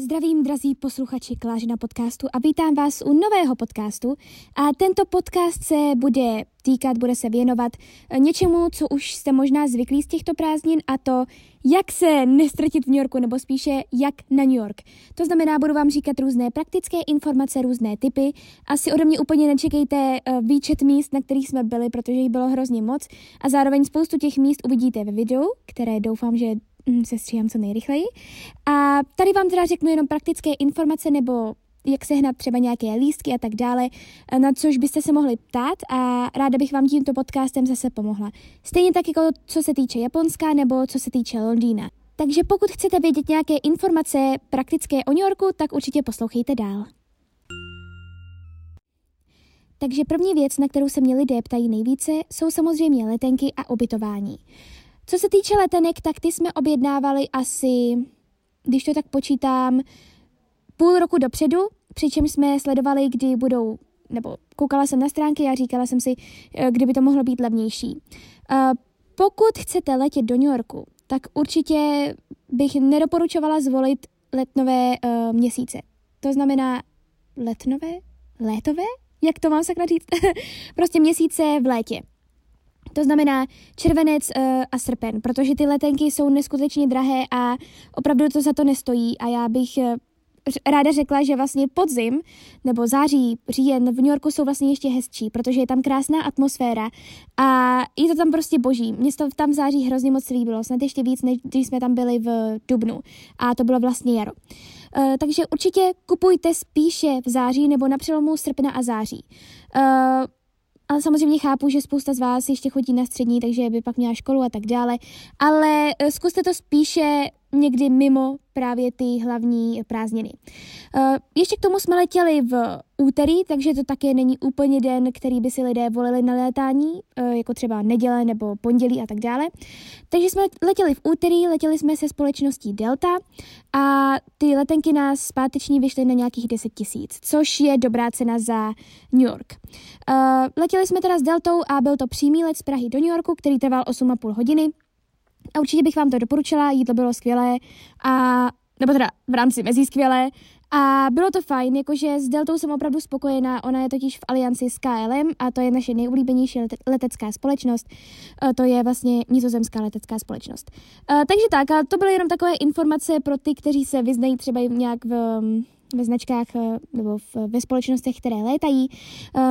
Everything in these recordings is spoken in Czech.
Zdravím, drazí posluchači Klážina podcastu a vítám vás u nového podcastu. A tento podcast se bude týkat, bude se věnovat něčemu, co už jste možná zvyklí z těchto prázdnin a to, jak se nestratit v New Yorku, nebo spíše jak na New York. To znamená, budu vám říkat různé praktické informace, různé typy. Asi ode mě úplně nečekejte eh, výčet míst, na kterých jsme byli, protože jich bylo hrozně moc a zároveň spoustu těch míst uvidíte ve videu, které doufám, že se stříhám co nejrychleji. A tady vám teda řeknu jenom praktické informace nebo jak sehnat třeba nějaké lístky a tak dále, na což byste se mohli ptát a ráda bych vám tímto podcastem zase pomohla. Stejně tak jako co se týče Japonska nebo co se týče Londýna. Takže pokud chcete vědět nějaké informace praktické o New Yorku, tak určitě poslouchejte dál. Takže první věc, na kterou se mě lidé ptají nejvíce, jsou samozřejmě letenky a ubytování. Co se týče letenek, tak ty jsme objednávali asi, když to tak počítám, půl roku dopředu, přičemž jsme sledovali, kdy budou, nebo koukala jsem na stránky a říkala jsem si, eh, kdyby to mohlo být levnější. Eh, pokud chcete letět do New Yorku, tak určitě bych nedoporučovala zvolit letnové uh, měsíce. To znamená letnové? Létové? Jak to mám sakra říct? prostě měsíce v létě. To znamená červenec uh, a srpen, protože ty letenky jsou neskutečně drahé a opravdu to za to nestojí a já bych uh, ráda řekla, že vlastně podzim nebo září, říjen v New Yorku jsou vlastně ještě hezčí, protože je tam krásná atmosféra a je to tam prostě boží. Mně to tam v září hrozně moc líbilo, snad ještě víc, než když jsme tam byli v Dubnu a to bylo vlastně jaro. Uh, takže určitě kupujte spíše v září nebo na přelomu srpna a září. Uh, ale samozřejmě chápu, že spousta z vás ještě chodí na střední, takže by pak měla školu a tak dále. Ale eh, zkuste to spíše někdy mimo právě ty hlavní prázdniny. Eh, ještě k tomu jsme letěli v úterý, takže to také není úplně den, který by si lidé volili na létání, eh, jako třeba neděle nebo pondělí a tak dále. Takže jsme letěli v úterý, letěli jsme se společností Delta a ty letenky nás zpáteční vyšly na nějakých 10 tisíc, což je dobrá cena za New York. Eh, letěli jsme teda s Deltou a byl to přímý let z Prahy do New Yorku, který trval 8,5 hodiny. A určitě bych vám to doporučila, jídlo bylo skvělé a nebo teda v rámci mezi skvělé. A bylo to fajn, jakože s Deltou jsem opravdu spokojená, ona je totiž v alianci s KLM a to je naše nejoblíbenější letecká společnost, e, to je vlastně nizozemská letecká společnost. E, takže tak, a to byly jenom takové informace pro ty, kteří se vyznají třeba nějak v ve značkách e, nebo v, ve společnostech, které létají.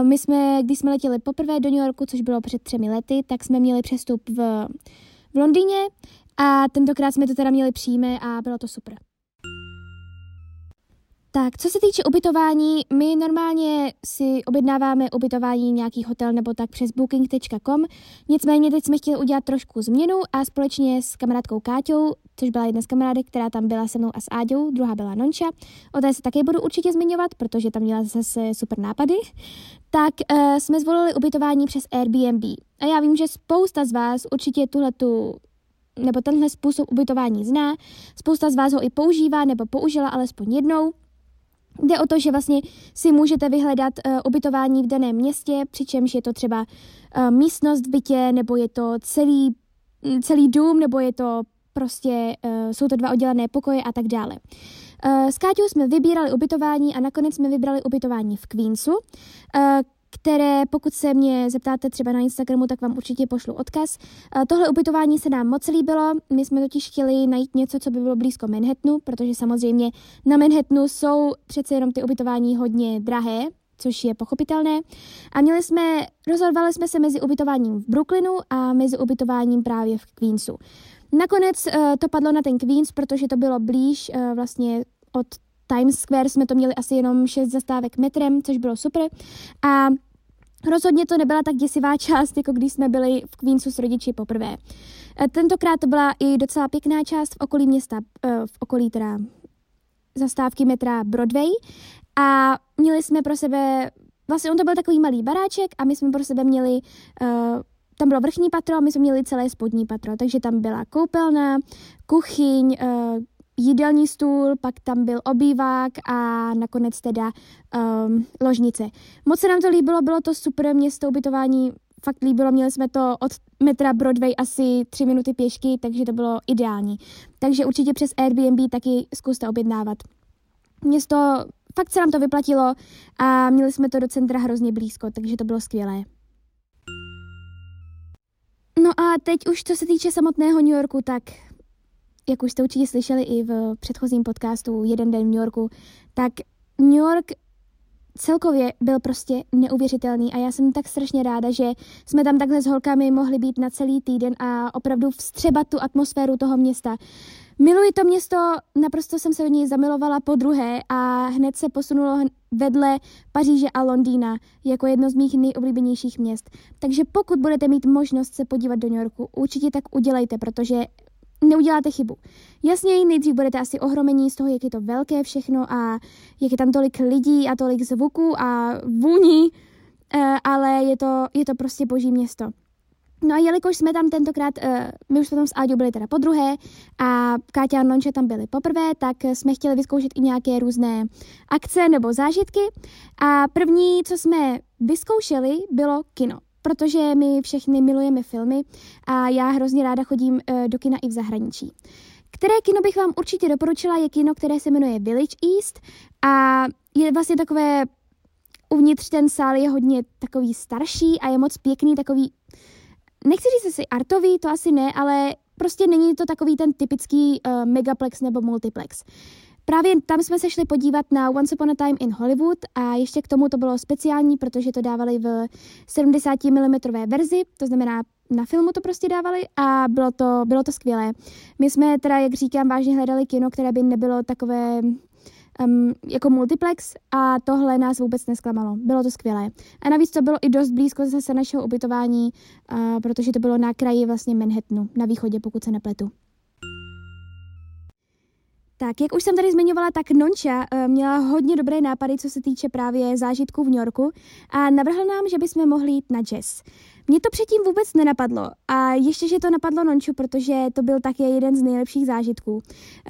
My jsme, když jsme letěli poprvé do New Yorku, což bylo před třemi lety, tak jsme měli přestup v, v Londýně a tentokrát jsme to teda měli přímé a bylo to super. Tak, co se týče ubytování, my normálně si objednáváme ubytování nějaký hotel nebo tak přes booking.com, nicméně teď jsme chtěli udělat trošku změnu a společně s kamarádkou Káťou, což byla jedna z kamarádek, která tam byla se mnou a s Áďou, druhá byla Nonča, o té se také budu určitě zmiňovat, protože tam měla zase super nápady, tak uh, jsme zvolili ubytování přes Airbnb. A já vím, že spousta z vás určitě tuhletu nebo tenhle způsob ubytování zná, spousta z vás ho i používá nebo použila alespoň jednou, Jde o to, že vlastně si můžete vyhledat uh, ubytování v daném městě, přičemž je to třeba uh, místnost v bytě, nebo je to celý, celý dům, nebo je to prostě, uh, jsou to dva oddělené pokoje a tak dále. Uh, s Káťou jsme vybírali ubytování a nakonec jsme vybrali ubytování v Queensu, uh, které pokud se mě zeptáte třeba na Instagramu, tak vám určitě pošlu odkaz. Tohle ubytování se nám moc líbilo, my jsme totiž chtěli najít něco, co by bylo blízko Manhattanu, protože samozřejmě na Manhattanu jsou přece jenom ty ubytování hodně drahé, což je pochopitelné. A měli jsme, rozhodovali jsme se mezi ubytováním v Brooklynu a mezi ubytováním právě v Queensu. Nakonec uh, to padlo na ten Queens, protože to bylo blíž uh, vlastně od Times Square jsme to měli asi jenom 6 zastávek metrem, což bylo super. A Rozhodně to nebyla tak děsivá část, jako když jsme byli v Queensu s rodiči poprvé. E, tentokrát to byla i docela pěkná část v okolí města, e, v okolí teda zastávky metra Broadway a měli jsme pro sebe, vlastně on to byl takový malý baráček a my jsme pro sebe měli, uh, tam bylo vrchní patro a my jsme měli celé spodní patro, takže tam byla koupelna, kuchyň, jídelní stůl, pak tam byl obývák a nakonec teda um, ložnice. Moc se nám to líbilo, bylo to super město ubytování, fakt líbilo, měli jsme to od metra Broadway asi tři minuty pěšky, takže to bylo ideální. Takže určitě přes Airbnb taky zkuste objednávat. město, fakt se nám to vyplatilo a měli jsme to do centra hrozně blízko, takže to bylo skvělé. No a teď už co se týče samotného New Yorku, tak jak už jste určitě slyšeli i v předchozím podcastu Jeden den v New Yorku, tak New York celkově byl prostě neuvěřitelný a já jsem tak strašně ráda, že jsme tam takhle s holkami mohli být na celý týden a opravdu vstřebat tu atmosféru toho města. Miluji to město, naprosto jsem se do něj zamilovala po druhé a hned se posunulo vedle Paříže a Londýna jako jedno z mých nejoblíbenějších měst. Takže pokud budete mít možnost se podívat do New Yorku, určitě tak udělejte, protože neuděláte chybu. Jasně, nejdřív budete asi ohromení z toho, jak je to velké všechno a jak je tam tolik lidí a tolik zvuků a vůní, eh, ale je to, je to prostě boží město. No a jelikož jsme tam tentokrát, uh, my už jsme tam s Áďou byli teda po druhé a Káťa a Nonče tam byli poprvé, tak jsme chtěli vyzkoušet i nějaké různé akce nebo zážitky. A první, co jsme vyzkoušeli, bylo kino protože my všechny milujeme filmy a já hrozně ráda chodím uh, do kina i v zahraničí. Které kino bych vám určitě doporučila, je kino, které se jmenuje Village East a je vlastně takové, uvnitř ten sál je hodně takový starší a je moc pěkný, takový nechci říct si artový, to asi ne, ale prostě není to takový ten typický uh, megaplex nebo multiplex. Právě tam jsme se šli podívat na Once Upon a Time in Hollywood a ještě k tomu to bylo speciální, protože to dávali v 70 mm verzi, to znamená na filmu to prostě dávali a bylo to, bylo to skvělé. My jsme teda, jak říkám, vážně hledali kino, které by nebylo takové um, jako multiplex a tohle nás vůbec nesklamalo. Bylo to skvělé. A navíc to bylo i dost blízko zase našeho ubytování, uh, protože to bylo na kraji vlastně Manhattanu, na východě, pokud se nepletu. Tak, jak už jsem tady zmiňovala, tak Nonča uh, měla hodně dobré nápady, co se týče právě zážitků v New Yorku a navrhl nám, že bychom mohli jít na jazz. Mně to předtím vůbec nenapadlo a ještě, že to napadlo Nonču, protože to byl také jeden z nejlepších zážitků.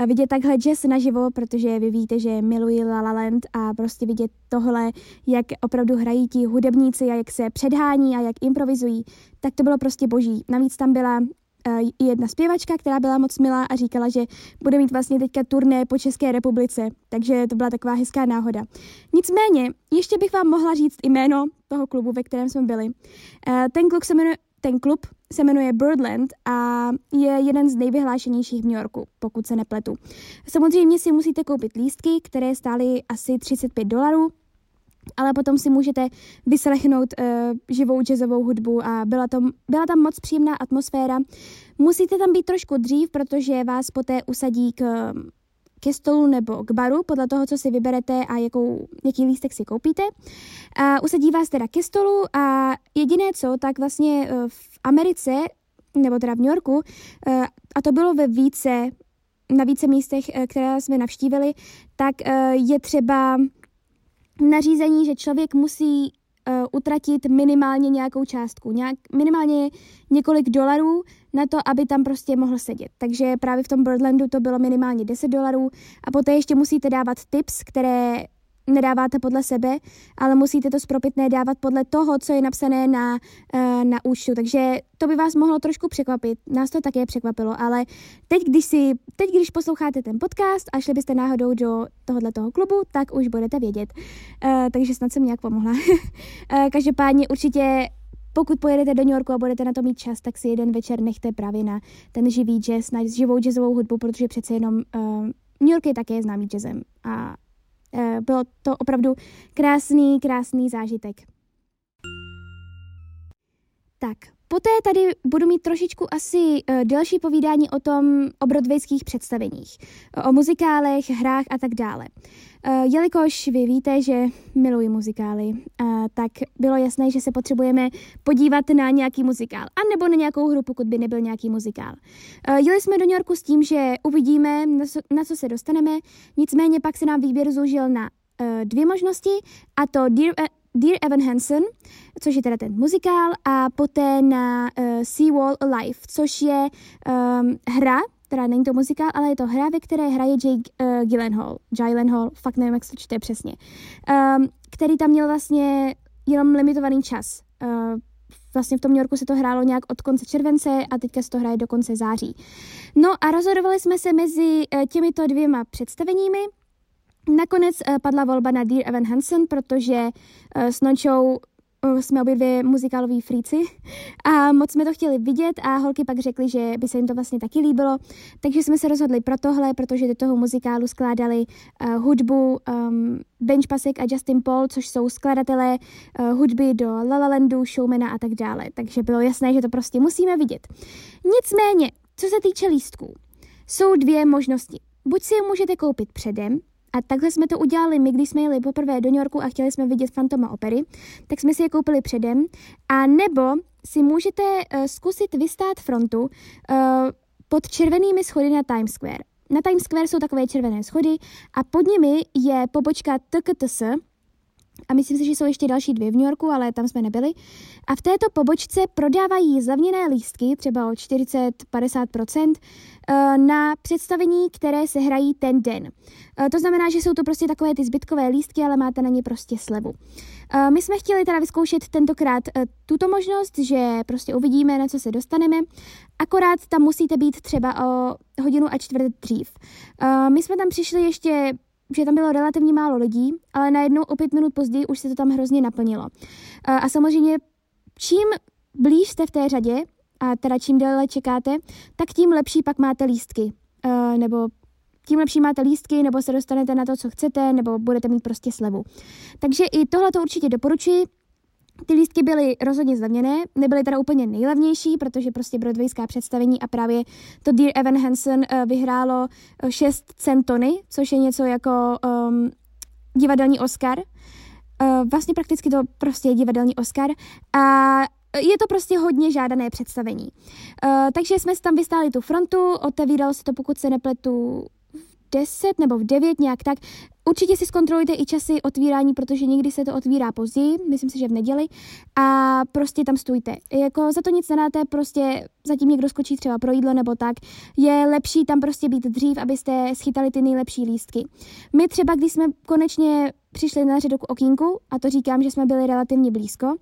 Vidět takhle jazz naživo, protože vy víte, že miluji La La Land a prostě vidět tohle, jak opravdu hrají ti hudebníci a jak se předhání a jak improvizují, tak to bylo prostě boží. Navíc tam byla jedna zpěvačka, která byla moc milá a říkala, že bude mít vlastně teďka turné po České republice, takže to byla taková hezká náhoda. Nicméně, ještě bych vám mohla říct jméno toho klubu, ve kterém jsme byli. Ten klub se jmenuje, ten klub se jmenuje Birdland a je jeden z nejvyhlášenějších v New Yorku, pokud se nepletu. Samozřejmě si musíte koupit lístky, které stály asi 35 dolarů, ale potom si můžete vyslechnout uh, živou jazzovou hudbu a byla, to, byla tam moc příjemná atmosféra. Musíte tam být trošku dřív, protože vás poté usadí k, ke stolu nebo k baru, podle toho, co si vyberete a jakou, jaký lístek si koupíte. A usadí vás teda ke stolu a jediné co, tak vlastně uh, v Americe, nebo teda v New Yorku, uh, a to bylo ve více, na více místech, které jsme navštívili, tak je třeba nařízení, že člověk musí uh, utratit minimálně nějakou částku, nějak, minimálně několik dolarů na to, aby tam prostě mohl sedět. Takže právě v tom Birdlandu to bylo minimálně 10 dolarů a poté ještě musíte dávat tips, které nedáváte podle sebe, ale musíte to spropitné dávat podle toho, co je napsané na, eh, na účtu. Takže to by vás mohlo trošku překvapit. Nás to také překvapilo, ale teď, když si, teď, když posloucháte ten podcast a šli byste náhodou do tohohle toho klubu, tak už budete vědět. Uh, takže snad jsem nějak pomohla. uh, každopádně určitě pokud pojedete do New Yorku a budete na to mít čas, tak si jeden večer nechte právě na ten živý jazz, na živou jazzovou hudbu, protože přece jenom uh, New York je také známý jazzem a Eh, bylo to opravdu krásný, krásný zážitek. Tak, poté tady budu mít trošičku asi uh, delší povídání o tom, o představeních, o muzikálech, hrách a tak dále. Uh, jelikož vy víte, že miluji muzikály, uh, tak bylo jasné, že se potřebujeme podívat na nějaký muzikál, anebo na nějakou hru, pokud by nebyl nějaký muzikál. Uh, jeli jsme do New Yorku s tím, že uvidíme, na co, se dostaneme, nicméně pak se nám výběr zúžil na dvě možnosti, a to Dear, Dear Evan Hansen, což je teda ten muzikál, a poté na uh, Seawall Alive, což je um, hra, teda není to muzikál, ale je to hra, ve které hraje Jake uh, Gyllenhaal. Gyllenhaal, fakt nevím, jak se čte přesně. Um, který tam měl vlastně jenom limitovaný čas. Uh, vlastně v tom New Yorku se to hrálo nějak od konce července a teďka se to hraje do konce září. No a rozhodovali jsme se mezi uh, těmito dvěma představeními Nakonec padla volba na Dear Evan Hansen, protože s Nončou jsme obě dvě muzikáloví fríci a moc jsme to chtěli vidět a holky pak řekly, že by se jim to vlastně taky líbilo, takže jsme se rozhodli pro tohle, protože do toho muzikálu skládali uh, hudbu um, Bench Pasek a Justin Paul, což jsou skladatelé uh, hudby do La La Landu, Showmana a tak dále, takže bylo jasné, že to prostě musíme vidět. Nicméně, co se týče lístků, jsou dvě možnosti. Buď si je můžete koupit předem, a takhle jsme to udělali my, když jsme jeli poprvé do New Yorku a chtěli jsme vidět Fantoma opery, tak jsme si je koupili předem. A nebo si můžete uh, zkusit vystát frontu uh, pod červenými schody na Times Square. Na Times Square jsou takové červené schody a pod nimi je pobočka TKTS, a myslím si, že jsou ještě další dvě v New Yorku, ale tam jsme nebyli. A v této pobočce prodávají zlevněné lístky, třeba o 40-50%, eh, na představení, které se hrají ten den. Eh, to znamená, že jsou to prostě takové ty zbytkové lístky, ale máte na ně prostě slevu. Eh, my jsme chtěli teda vyzkoušet tentokrát tuto možnost, že prostě uvidíme, na co se dostaneme, akorát tam musíte být třeba o hodinu a čtvrt dřív. My jsme tam přišli ještě že tam bylo relativně málo lidí, ale najednou o pět minut později už se to tam hrozně naplnilo. A samozřejmě čím blíž jste v té řadě, a teda čím déle čekáte, tak tím lepší pak máte lístky. Nebo tím lepší máte lístky, nebo se dostanete na to, co chcete, nebo budete mít prostě slevu. Takže i tohle to určitě doporučuji. Ty lístky byly rozhodně zlevněné, nebyly teda úplně nejlevnější, protože prostě Broadwayská představení a právě to Dear Evan Hansen uh, vyhrálo 6 eh, centony, což je něco jako um, divadelní Oscar. Uh, vlastně prakticky to prostě je divadelní Oscar. A je to prostě hodně žádané představení. Uh, takže jsme tam vystáli tu frontu, otevíralo se to, pokud se nepletu, 10 nebo v 9 nějak tak. Určitě si zkontrolujte i časy otvírání, protože někdy se to otvírá později, myslím si, že v neděli, a prostě tam stůjte. Jako za to nic nedáte, prostě zatím někdo skočí třeba pro jídlo nebo tak. Je lepší tam prostě být dřív, abyste schytali ty nejlepší lístky. My třeba, když jsme konečně přišli na řadu k okýnku, a to říkám, že jsme byli relativně blízko,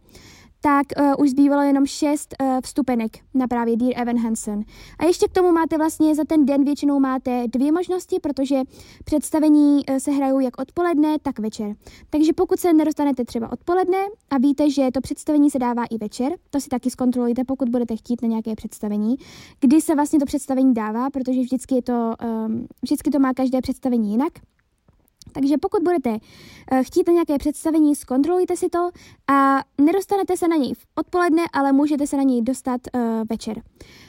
tak uh, už zbývalo jenom šest uh, vstupenek na právě Dear Evan Hansen. A ještě k tomu máte vlastně za ten den většinou máte dvě možnosti, protože představení uh, se hrajou jak odpoledne, tak večer. Takže pokud se nedostanete třeba odpoledne a víte, že to představení se dává i večer, to si taky zkontrolujte, pokud budete chtít na nějaké představení, kdy se vlastně to představení dává, protože vždycky, je to, um, vždycky to má každé představení jinak. Takže pokud budete uh, chtít na nějaké představení, zkontrolujte si to a nedostanete se na něj v odpoledne, ale můžete se na něj dostat uh, večer.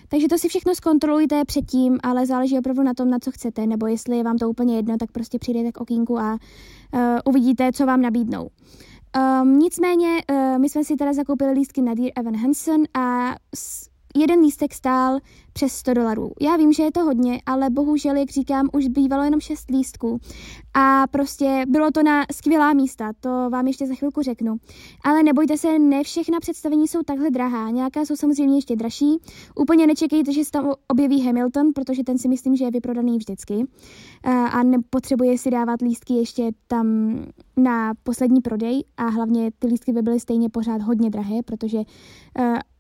Takže to si všechno zkontrolujte předtím, ale záleží opravdu na tom, na co chcete, nebo jestli je vám to úplně jedno, tak prostě přijdete k okýnku a uh, uvidíte, co vám nabídnou. Um, nicméně, uh, my jsme si teda zakoupili lístky na Dear Evan Hansen a jeden lístek stál přes 100 dolarů. Já vím, že je to hodně, ale bohužel, jak říkám, už bývalo jenom 6 lístků. A prostě bylo to na skvělá místa, to vám ještě za chvilku řeknu. Ale nebojte se, ne všechna představení jsou takhle drahá, nějaká jsou samozřejmě ještě dražší. Úplně nečekejte, že se tam objeví Hamilton, protože ten si myslím, že je vyprodaný vždycky. A nepotřebuje si dávat lístky ještě tam na poslední prodej a hlavně ty lístky by byly stejně pořád hodně drahé, protože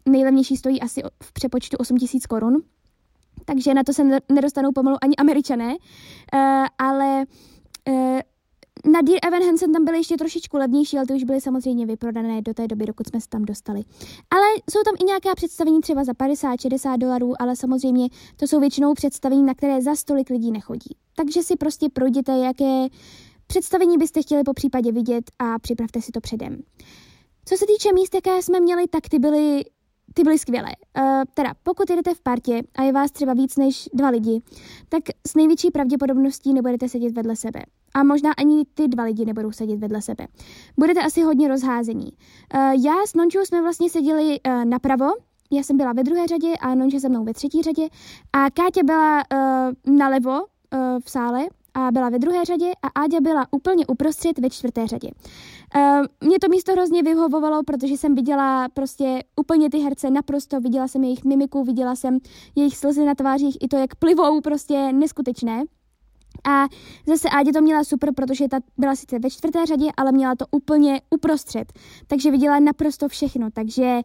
nejlevnější stojí asi v přepočtu 8000 korun, takže na to se nedostanou pomalu ani američané, uh, ale uh, na Dear Evan Hansen tam byly ještě trošičku levnější, ale ty už byly samozřejmě vyprodané do té doby, dokud jsme se tam dostali. Ale jsou tam i nějaká představení třeba za 50-60 dolarů, ale samozřejmě to jsou většinou představení, na které za stolik lidí nechodí. Takže si prostě projděte, jaké představení byste chtěli po případě vidět a připravte si to předem. Co se týče míst, jaké jsme měli, tak ty byly ty byly skvělé. Uh, teda, pokud jedete v partě a je vás třeba víc než dva lidi, tak s největší pravděpodobností nebudete sedět vedle sebe. A možná ani ty dva lidi nebudou sedět vedle sebe. Budete asi hodně rozházení. Uh, já s Nončou jsme vlastně seděli uh, napravo, já jsem byla ve druhé řadě a Nonča se mnou ve třetí řadě a Káťa byla uh, nalevo uh, v sále a byla ve druhé řadě a Áďa byla úplně uprostřed ve čtvrté řadě. Uh, mě to místo hrozně vyhovovalo, protože jsem viděla prostě úplně ty herce naprosto, viděla jsem jejich mimiku, viděla jsem jejich slzy na tvářích, i to, jak plivou, prostě neskutečné. A zase Ádě to měla super, protože ta byla sice ve čtvrté řadě, ale měla to úplně uprostřed. Takže viděla naprosto všechno. Takže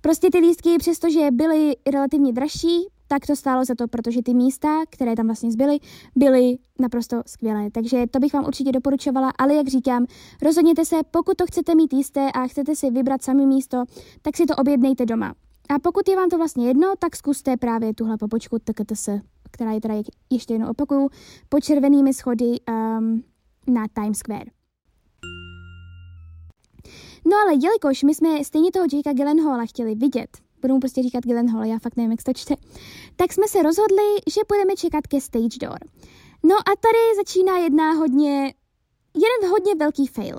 prostě ty lístky, přestože byly relativně dražší, tak to stálo za to, protože ty místa, které tam vlastně zbyly, byly naprosto skvělé. Takže to bych vám určitě doporučovala, ale jak říkám, rozhodněte se, pokud to chcete mít jisté a chcete si vybrat sami místo, tak si to objednejte doma. A pokud je vám to vlastně jedno, tak zkuste právě tuhle pobočku TKTS, která je teda ještě jednou opakuju, pod červenými schody um, na Times Square. No ale jelikož my jsme stejně toho Jakea Gyllenhaala chtěli vidět, budu mu prostě říkat Gyllenhaal, já fakt nevím, jak to čte, tak jsme se rozhodli, že budeme čekat ke stage door. No a tady začíná jedna hodně, jeden hodně velký fail.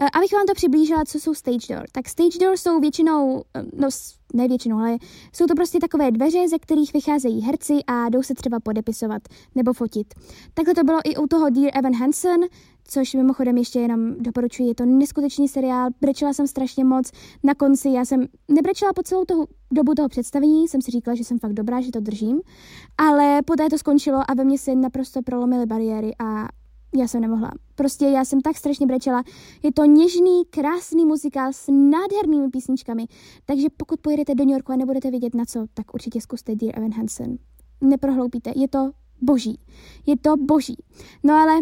Uh, abych vám to přiblížila, co jsou stage door. Tak stage door jsou většinou, uh, no ne většinou, ale jsou to prostě takové dveře, ze kterých vycházejí herci a jdou se třeba podepisovat nebo fotit. Takhle to bylo i u toho Dear Evan Hansen, což mimochodem ještě jenom doporučuji, je to neskutečný seriál, brečela jsem strašně moc, na konci já jsem nebrečela po celou toho, dobu toho představení, jsem si říkala, že jsem fakt dobrá, že to držím, ale poté to skončilo a ve mně se naprosto prolomily bariéry a já jsem nemohla. Prostě já jsem tak strašně brečela. Je to něžný, krásný muzikál s nádhernými písničkami, takže pokud pojedete do New Yorku a nebudete vědět na co, tak určitě zkuste Dear Evan Hansen. Neprohloupíte, je to boží. Je to boží. No ale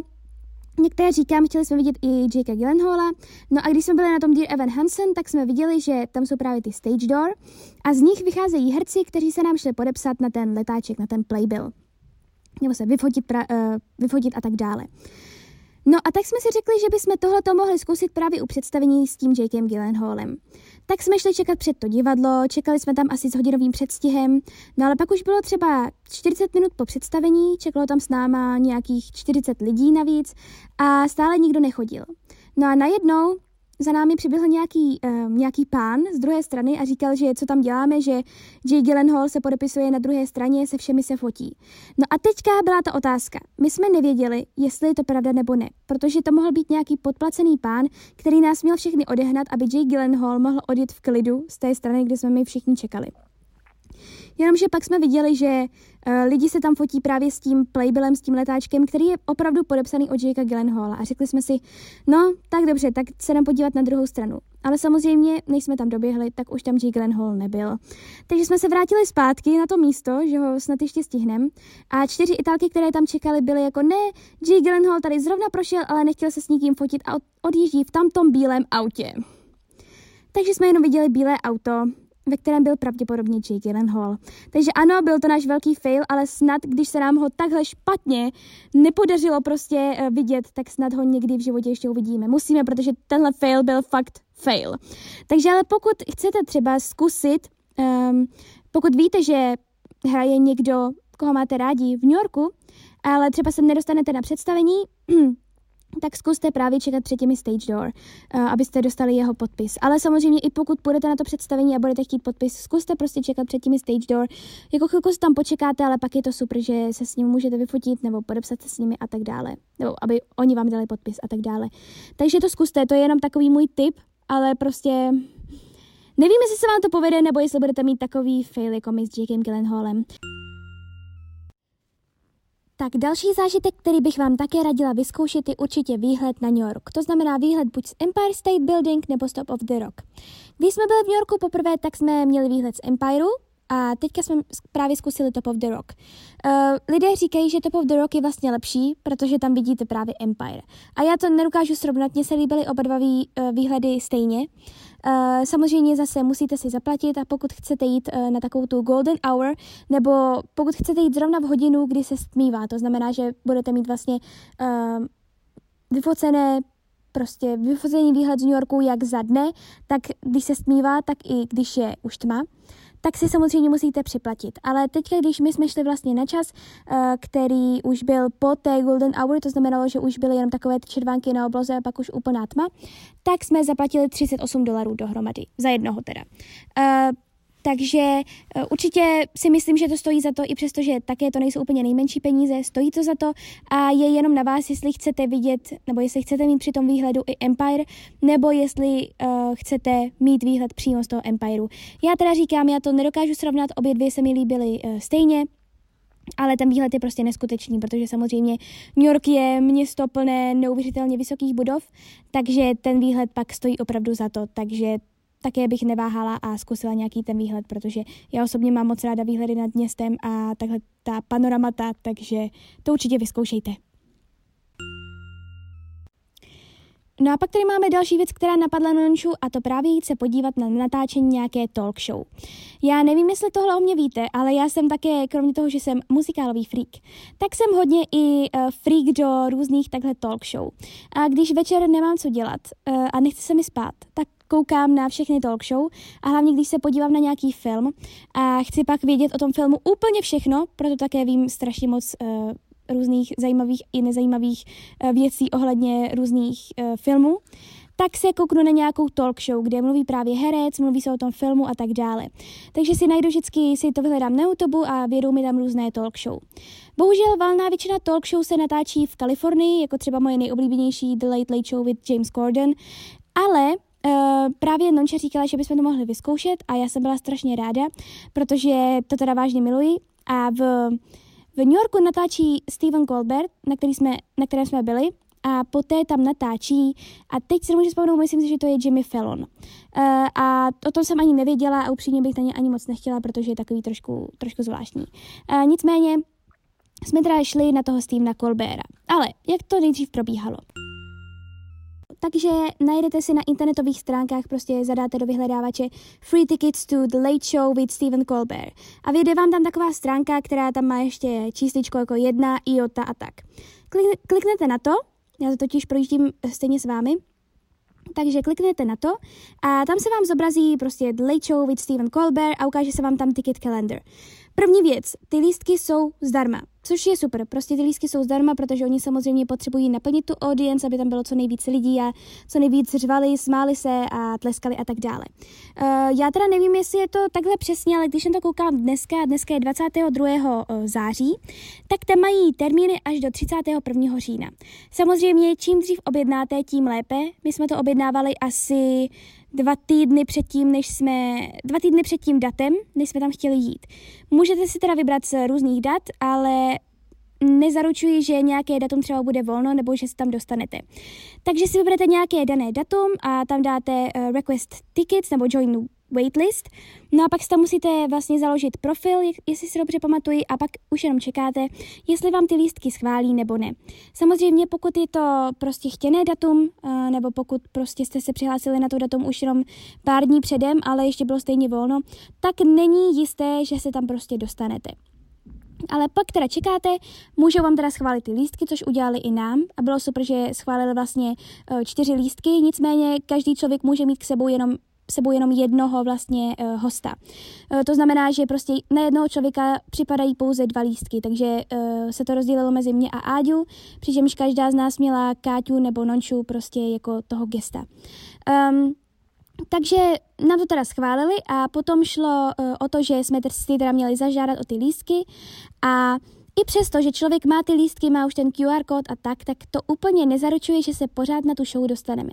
Některé říkám, chtěli jsme vidět i Jakea Gyllenhaala, no a když jsme byli na tom Dear Evan Hansen, tak jsme viděli, že tam jsou právě ty stage door a z nich vycházejí herci, kteří se nám šli podepsat na ten letáček, na ten playbill nebo se vyfotit, pra, uh, vyfotit a tak dále. No a tak jsme si řekli, že bychom tohle mohli zkusit právě u představení s tím Jakem Gyllenhaalem. Tak jsme šli čekat před to divadlo, čekali jsme tam asi s hodinovým předstihem, no ale pak už bylo třeba 40 minut po představení, čekalo tam s náma nějakých 40 lidí navíc a stále nikdo nechodil. No a najednou za námi přiběhl nějaký, uh, nějaký pán z druhé strany a říkal, že co tam děláme, že Jay Gyllenhaal se podepisuje na druhé straně, se všemi se fotí. No a teďka byla ta otázka. My jsme nevěděli, jestli je to pravda nebo ne, protože to mohl být nějaký podplacený pán, který nás měl všechny odehnat, aby Jay Gyllenhaal mohl odjet v klidu z té strany, kde jsme my všichni čekali. Jenomže pak jsme viděli, že uh, lidi se tam fotí právě s tím playbillem, s tím letáčkem, který je opravdu podepsaný od Jakea Gyllenhaala. A řekli jsme si, no, tak dobře, tak se nám podívat na druhou stranu. Ale samozřejmě, než jsme tam doběhli, tak už tam Jake Gyllenhaal nebyl. Takže jsme se vrátili zpátky na to místo, že ho snad ještě stihneme. A čtyři italky, které tam čekali, byly jako, ne, Jake Gyllenhaal tady zrovna prošel, ale nechtěl se s nikým fotit a odjíždí v tamtom bílém autě. Takže jsme jenom viděli bílé auto, ve kterém byl pravděpodobně Jake Gyllenhaal. Takže ano, byl to náš velký fail, ale snad, když se nám ho takhle špatně nepodařilo prostě uh, vidět, tak snad ho někdy v životě ještě uvidíme. Musíme, protože tenhle fail byl fakt fail. Takže ale pokud chcete třeba zkusit, um, pokud víte, že hraje někdo, koho máte rádi v New Yorku, ale třeba se nedostanete na představení, tak zkuste právě čekat před těmi stage door, uh, abyste dostali jeho podpis. Ale samozřejmě i pokud půjdete na to představení a budete chtít podpis, zkuste prostě čekat před těmi stage door. Jako chvilku se tam počekáte, ale pak je to super, že se s ním můžete vyfotit nebo podepsat se s nimi a tak dále. Nebo aby oni vám dali podpis a tak dále. Takže to zkuste, to je jenom takový můj tip, ale prostě nevím, jestli se vám to povede, nebo jestli budete mít takový fail jako my s Jakem Gyllenhaalem. Tak další zážitek, který bych vám také radila vyzkoušet, je určitě výhled na New York. To znamená výhled buď z Empire State Building nebo Stop of the Rock. Když jsme byli v New Yorku poprvé, tak jsme měli výhled z Empireu, a teďka jsme právě zkusili Top of the Rock. Uh, lidé říkají, že Top of the Rock je vlastně lepší, protože tam vidíte právě Empire. A já to nedokážu srovnat, mně se líbily oba dva vý, uh, výhledy stejně. Uh, samozřejmě zase musíte si zaplatit a pokud chcete jít uh, na takovou tu golden hour, nebo pokud chcete jít zrovna v hodinu, kdy se stmívá, to znamená, že budete mít vlastně uh, vyfocené prostě vyfocený výhled z New Yorku jak za dne, tak když se stmívá, tak i když je už tma tak si samozřejmě musíte připlatit. Ale teďka, když my jsme šli vlastně na čas, eh, který už byl po té Golden Hour, to znamenalo, že už byly jenom takové ty červánky na obloze a pak už úplná tma, tak jsme zaplatili 38 dolarů dohromady, za jednoho teda. Takže eh, určitě si myslím, že to stojí za to, i přesto, že také to nejsou úplně nejmenší peníze, stojí to za to a je jenom na vás, jestli chcete vidět, nebo jestli chcete mít při tom výhledu i Empire, nebo jestli uh, chcete mít výhled přímo z toho Empireu. Já teda říkám, já to nedokážu srovnat, obě dvě se mi líbily uh, stejně, ale ten výhled je prostě neskutečný, protože samozřejmě New York je město plné neuvěřitelně vysokých budov, takže ten výhled pak stojí opravdu za to. Takže také bych neváhala a zkusila nějaký ten výhled, protože já osobně mám moc ráda výhledy nad městem a takhle ta panoramata, takže to určitě vyzkoušejte. No a pak tady máme další věc, která napadla Nonču a to právě jít se podívat na natáčení nějaké talk show. Já nevím, jestli tohle o mě víte, ale já jsem také, kromě toho, že jsem muzikálový freak, tak jsem hodně i uh, freak do různých takhle talk show. A když večer nemám co dělat uh, a nechci se mi spát, tak koukám na všechny talk show a hlavně když se podívám na nějaký film a chci pak vědět o tom filmu úplně všechno, proto také vím strašně moc uh, různých zajímavých i nezajímavých uh, věcí ohledně různých uh, filmů, tak se kouknu na nějakou talk show, kde mluví právě herec, mluví se o tom filmu a tak dále. Takže si najdu vždycky, si to vyhledám na YouTube a vědou mi tam různé talk show. Bohužel valná většina talk show se natáčí v Kalifornii, jako třeba moje nejoblíbenější The Late Late Show with James Corden, ale Uh, právě Nonča říkala, že bychom to mohli vyzkoušet a já jsem byla strašně ráda, protože to teda vážně miluji a v, v New Yorku natáčí Steven Colbert, na, který jsme, na kterém jsme byli a poté tam natáčí a teď si nemůžu vzpomenout, myslím si, že to je Jimmy Fallon. Uh, a o tom jsem ani nevěděla a upřímně bych to ani moc nechtěla, protože je takový trošku, trošku zvláštní. Uh, nicméně jsme teda šli na toho Stevena Colberta. Ale jak to nejdřív probíhalo? Takže najdete si na internetových stránkách, prostě zadáte do vyhledávače Free Tickets to the Late Show with Stephen Colbert. A vyjde vám tam taková stránka, která tam má ještě čísličko jako jedna, iota a tak. Kliknete na to, já to totiž projíždím stejně s vámi, takže kliknete na to a tam se vám zobrazí prostě The Late Show with Stephen Colbert a ukáže se vám tam ticket calendar. První věc, ty lístky jsou zdarma. Což je super, prostě ty lístky jsou zdarma, protože oni samozřejmě potřebují naplnit tu audience, aby tam bylo co nejvíce lidí a co nejvíc řvali, smáli se a tleskali a tak dále. Uh, já teda nevím, jestli je to takhle přesně, ale když na to koukám dneska, dneska je 22. Eh, září, tak tam mají termíny až do 31. října. Samozřejmě, čím dřív objednáte, tím lépe. My jsme to objednávali asi dva týdny předtím, než jsme, dva týdny před tím datem, než jsme tam chtěli jít. Můžete si teda vybrat z různých dat, ale nezaručuji, že nějaké datum třeba bude volno nebo že se tam dostanete. Takže si vyberete nějaké dané datum a tam dáte uh, request tickets nebo join waitlist. No a pak si tam musíte vlastně založit profil, jestli si dobře pamatuji, a pak už jenom čekáte, jestli vám ty lístky schválí nebo ne. Samozřejmě, pokud je to prostě chtěné datum, nebo pokud prostě jste se přihlásili na to datum už jenom pár dní předem, ale ještě bylo stejně volno, tak není jisté, že se tam prostě dostanete. Ale pak teda čekáte, můžou vám teda schválit ty lístky, což udělali i nám a bylo super, že schválili vlastně e, čtyři lístky, nicméně každý člověk může mít k sebou jenom sebou jenom jednoho vlastně uh, hosta. Uh, to znamená, že prostě na jednoho člověka připadají pouze dva lístky, takže uh, se to rozdělilo mezi mě a Áďu, přičemž každá z nás měla Káťu nebo Nonču prostě jako toho gesta. Um, takže nám to teda schválili a potom šlo o to, že jsme si teda měli zažádat o ty lístky a i přesto, že člověk má ty lístky, má už ten QR kód a tak, tak to úplně nezaručuje, že se pořád na tu show dostaneme.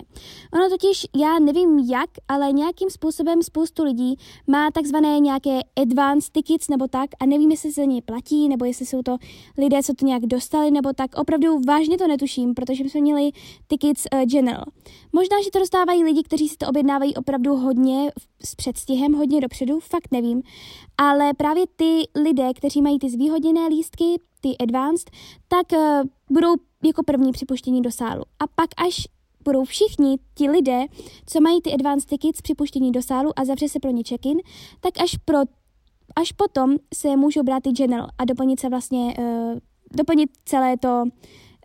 Ono totiž, já nevím jak, ale nějakým způsobem spoustu lidí má takzvané nějaké advanced tickets nebo tak a nevím, jestli se za ně platí, nebo jestli jsou to lidé, co to nějak dostali, nebo tak. Opravdu vážně to netuším, protože jsme měli tickets uh, general. Možná, že to dostávají lidi, kteří si to objednávají opravdu hodně s předstihem, hodně dopředu, fakt nevím. Ale právě ty lidé, kteří mají ty zvýhodněné lístky, ty advanced, tak uh, budou jako první připuštění do sálu. A pak až budou všichni ti lidé, co mají ty advanced tickets připuštění do sálu a zavře se pro ně check-in, tak až, pro, až potom se můžou brát ty general a doplnit se vlastně, uh, doplnit celé to,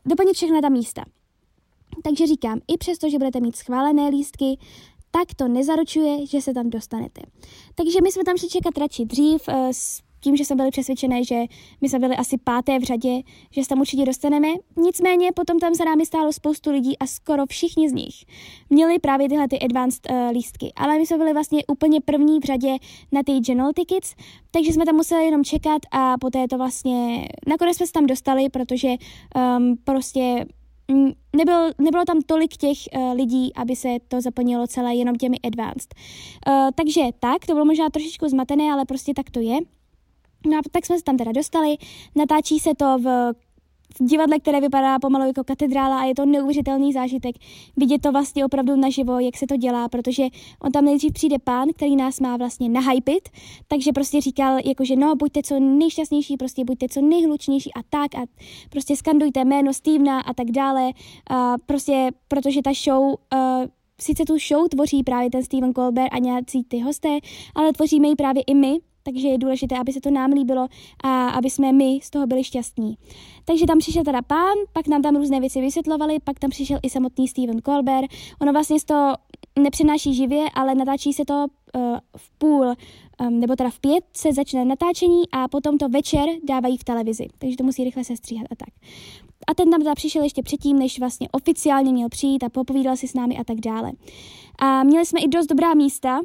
doplnit všechna ta místa. Takže říkám, i přesto, že budete mít schválené lístky, tak to nezaručuje, že se tam dostanete. Takže my jsme tam šli čekat radši dřív, eh, s tím, že jsme byli přesvědčené, že my jsme byli asi páté v řadě, že se tam určitě dostaneme. Nicméně potom tam za námi stálo spoustu lidí a skoro všichni z nich měli právě tyhle ty advanced uh, lístky. Ale my jsme byli vlastně úplně první v řadě na ty general tickets, takže jsme tam museli jenom čekat a poté to vlastně, nakonec jsme se tam dostali, protože um, prostě Nebylo, nebylo tam tolik těch uh, lidí, aby se to zaplnilo celé jenom těmi advanced. Uh, takže tak, to bylo možná trošičku zmatené, ale prostě tak to je. No a tak jsme se tam teda dostali, natáčí se to v divadle, které vypadá pomalu jako katedrála a je to neuvěřitelný zážitek vidět to vlastně opravdu naživo, jak se to dělá, protože on tam nejdřív přijde pán, který nás má vlastně nahypit, takže prostě říkal, jakože no, buďte co nejšťastnější, prostě buďte co nejhlučnější a tak a prostě skandujte jméno Stevena a tak dále, a prostě protože ta show uh, sice tu show tvoří právě ten Steven Colbert a nějací ty hosté, ale tvoříme ji právě i my, takže je důležité, aby se to nám líbilo a aby jsme my z toho byli šťastní. Takže tam přišel teda pán, pak nám tam různé věci vysvětlovali, pak tam přišel i samotný Steven Colbert. Ono vlastně z toho nepřenáší živě, ale natáčí se to uh, v půl, um, nebo teda v pět se začne natáčení a potom to večer dávají v televizi, takže to musí rychle se stříhat a tak. A ten tam teda přišel ještě předtím, než vlastně oficiálně měl přijít a popovídal si s námi a tak dále. A měli jsme i dost dobrá místa,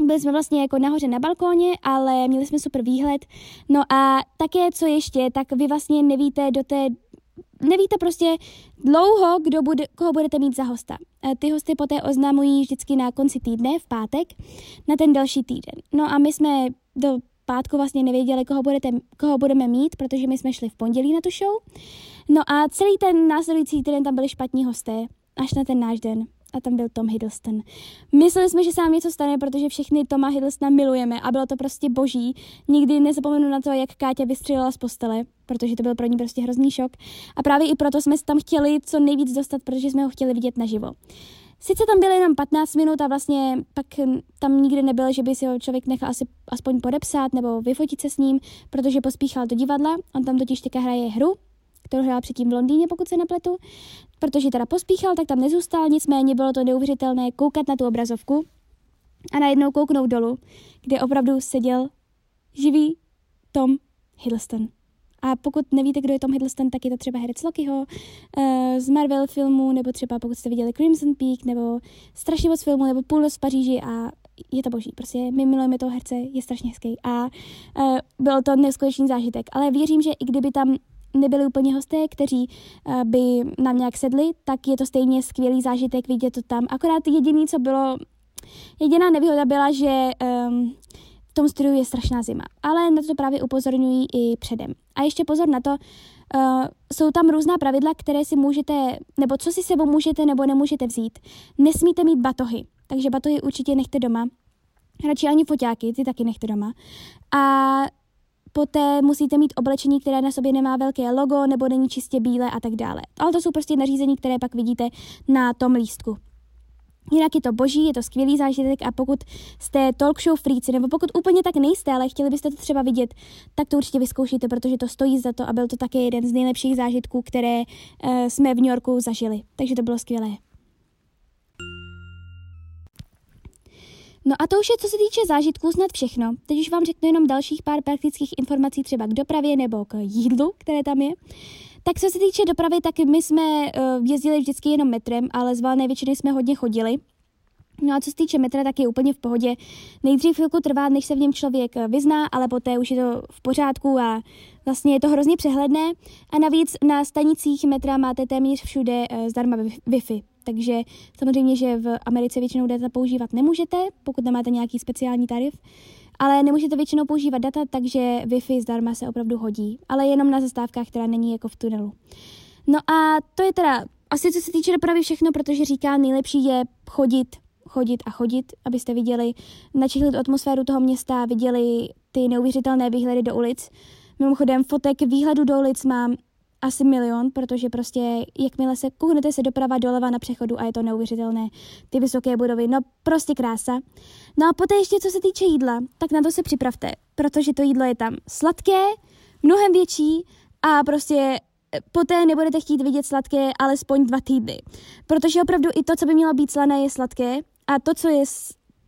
byli jsme vlastně jako nahoře na balkóně, ale měli jsme super výhled. No a také, co ještě, tak vy vlastně nevíte do té nevíte prostě dlouho, kdo bude, koho budete mít za hosta. Ty hosty poté oznamují vždycky na konci týdne, v pátek, na ten další týden. No a my jsme do pátku vlastně nevěděli, koho, budete, koho budeme mít, protože my jsme šli v pondělí na tu show. No a celý ten následující týden tam byli špatní hosté, až na ten náš den a tam byl Tom Hiddleston. Mysleli jsme, že se nám něco stane, protože všechny Toma Hiddlestona milujeme a bylo to prostě boží. Nikdy nezapomenu na to, jak Káťa vystřelila z postele, protože to byl pro ní prostě hrozný šok. A právě i proto jsme se tam chtěli co nejvíc dostat, protože jsme ho chtěli vidět naživo. Sice tam byly jenom 15 minut a vlastně pak tam nikdy nebylo, že by si ho člověk nechal asi aspoň podepsat nebo vyfotit se s ním, protože pospíchal do divadla. On tam totiž teďka hraje hru, kterou hrál předtím v Londýně, pokud se nepletu protože teda pospíchal, tak tam nezůstal, nicméně bylo to neuvěřitelné koukat na tu obrazovku a najednou kouknout dolů, kde opravdu seděl živý Tom Hiddleston. A pokud nevíte, kdo je Tom Hiddleston, tak je to třeba herec Lokiho uh, z Marvel filmu, nebo třeba pokud jste viděli Crimson Peak, nebo strašně moc filmů, nebo Půlnoc v Paříži a je to boží. Prostě my milujeme toho herce, je strašně hezký. A uh, byl to neskutečný zážitek. Ale věřím, že i kdyby tam nebyli úplně hosté, kteří uh, by nám nějak sedli, tak je to stejně skvělý zážitek vidět to tam. Akorát jediný, co bylo, jediná nevýhoda byla, že um, v tom studiu je strašná zima. Ale na to právě upozorňují i předem. A ještě pozor na to, uh, jsou tam různá pravidla, které si můžete, nebo co si sebou můžete nebo nemůžete vzít. Nesmíte mít batohy, takže batohy určitě nechte doma. Radši ani foťáky, ty taky nechte doma. A Poté musíte mít oblečení, které na sobě nemá velké logo nebo není čistě bílé a tak dále. Ale to jsou prostě nařízení, které pak vidíte na tom lístku. Jinak je to boží, je to skvělý zážitek a pokud jste talk show freaci, nebo pokud úplně tak nejste, ale chtěli byste to třeba vidět, tak to určitě vyzkoušíte, protože to stojí za to a byl to také jeden z nejlepších zážitků, které uh, jsme v New Yorku zažili. Takže to bylo skvělé. No a to už je, co se týče zážitků, snad všechno. Teď už vám řeknu jenom dalších pár praktických informací třeba k dopravě nebo k jídlu, které tam je. Tak co se týče dopravy, tak my jsme uh, jezdili vždycky jenom metrem, ale z valné většiny jsme hodně chodili. No a co se týče metra, tak je úplně v pohodě. Nejdřív chvilku trvá, než se v něm člověk eh, vyzná, ale poté už je to v pořádku a vlastně je to hrozně přehledné. A navíc na stanicích metra máte téměř všude uh, zdarma Wi-Fi. Takže samozřejmě, že v Americe většinou data používat nemůžete, pokud nemáte nějaký speciální tarif, ale nemůžete většinou používat data, takže Wi-Fi zdarma se opravdu hodí, ale jenom na zastávkách, která není jako v tunelu. No a to je teda asi co se týče dopravy všechno, protože říká, nejlepší je chodit, chodit a chodit, abyste viděli, načihli atmosféru toho města, viděli ty neuvěřitelné výhledy do ulic. Mimochodem, fotek výhledu do ulic mám asi milion, protože prostě jakmile se kouknete se doprava doleva na přechodu a je to neuvěřitelné, ty vysoké budovy, no prostě krása. No a poté ještě co se týče jídla, tak na to se připravte, protože to jídlo je tam sladké, mnohem větší a prostě eh, poté nebudete chtít vidět sladké alespoň dva týdny. Protože opravdu i to, co by mělo být slané, je sladké a to, co je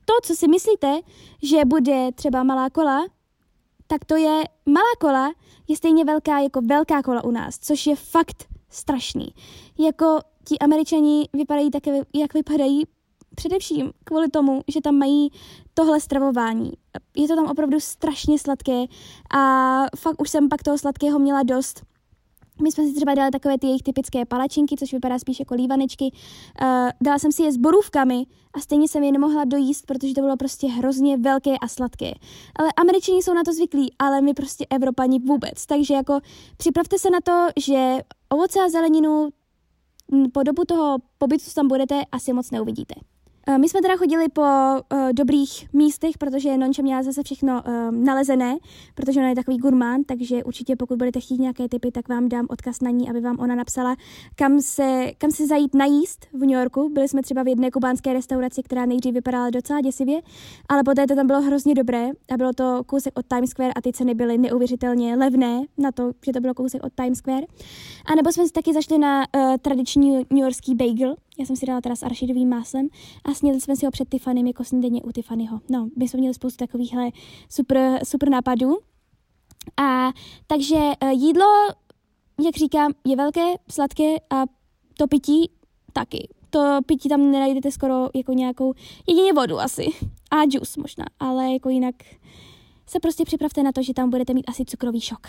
to, co si myslíte, že bude třeba malá kola, tak to je malá kola, je stejně velká jako velká kola u nás, což je fakt strašný. Jako ti američani vypadají také, jak vypadají, především kvůli tomu, že tam mají tohle stravování. Je to tam opravdu strašně sladké a fakt už jsem pak toho sladkého měla dost. My jsme si třeba dali takové ty jejich typické palačinky, což vypadá spíš jako lívanečky. Uh, dala jsem si je s borůvkami a stejně jsem je nemohla dojíst, protože to bylo prostě hrozně velké a sladké. Ale američani jsou na to zvyklí, ale my prostě Evropani vůbec. Takže jako připravte se na to, že ovoce a zeleninu po dobu toho pobytu, co tam budete, asi moc neuvidíte. Eh, my jsme teda chodili po uh, dobrých místech, protože Nonča měla zase všechno um, nalezené, protože ona je takový gurmán, takže určitě pokud budete chtít nějaké typy, tak vám dám odkaz na ní, aby vám ona napsala, kam se, kam se zajít najíst v New Yorku. Byli jsme třeba v jedné kubánské restauraci, která nejdřív vypadala docela děsivě, ale poté to tam bylo hrozně dobré a bylo to kousek od Times Square a ty ceny byly neuvěřitelně levné na to, že to bylo kousek od Times Square. A nebo jsme si taky zašli na uh, tradiční New Yorkský bagel, já jsem si dala teda s arašidovým máslem a snědli jsme si ho před Tiffany jako snídaně u Tiffanyho. No, my jsme měli spoustu takovýchhle super, super nápadů. A takže uh, jídlo, jak říkám, je velké, sladké a to pití taky. To pití tam nenajdete skoro jako nějakou, jedině vodu asi. A džus možná, ale jako jinak se prostě připravte na to, že tam budete mít asi cukrový šok.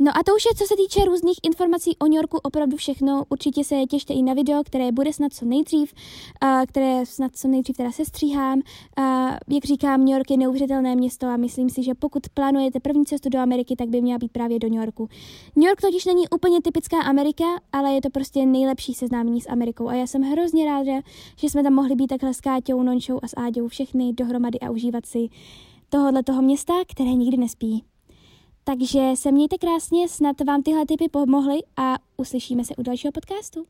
No a to už je, co se týče různých informací o New Yorku, opravdu všechno. Určitě se těšte i na video, které bude snad co nejdřív, uh, které snad co nejdřív teda se stříhám. Uh, jak říkám, New York je neuvěřitelné město a myslím si, že pokud plánujete první cestu do Ameriky, tak by měla být právě do New Yorku. New York totiž není úplně typická Amerika, ale je to prostě nejlepší seznámení s Amerikou a já jsem hrozně ráda, že jsme tam mohli být takhle s Káťou, Nončou a s Áďou všechny dohromady a užívat si tohohle toho města, které nikdy nespí. Takže se mějte krásně, snad vám tyhle typy pomohly a uslyšíme se u dalšího podcastu.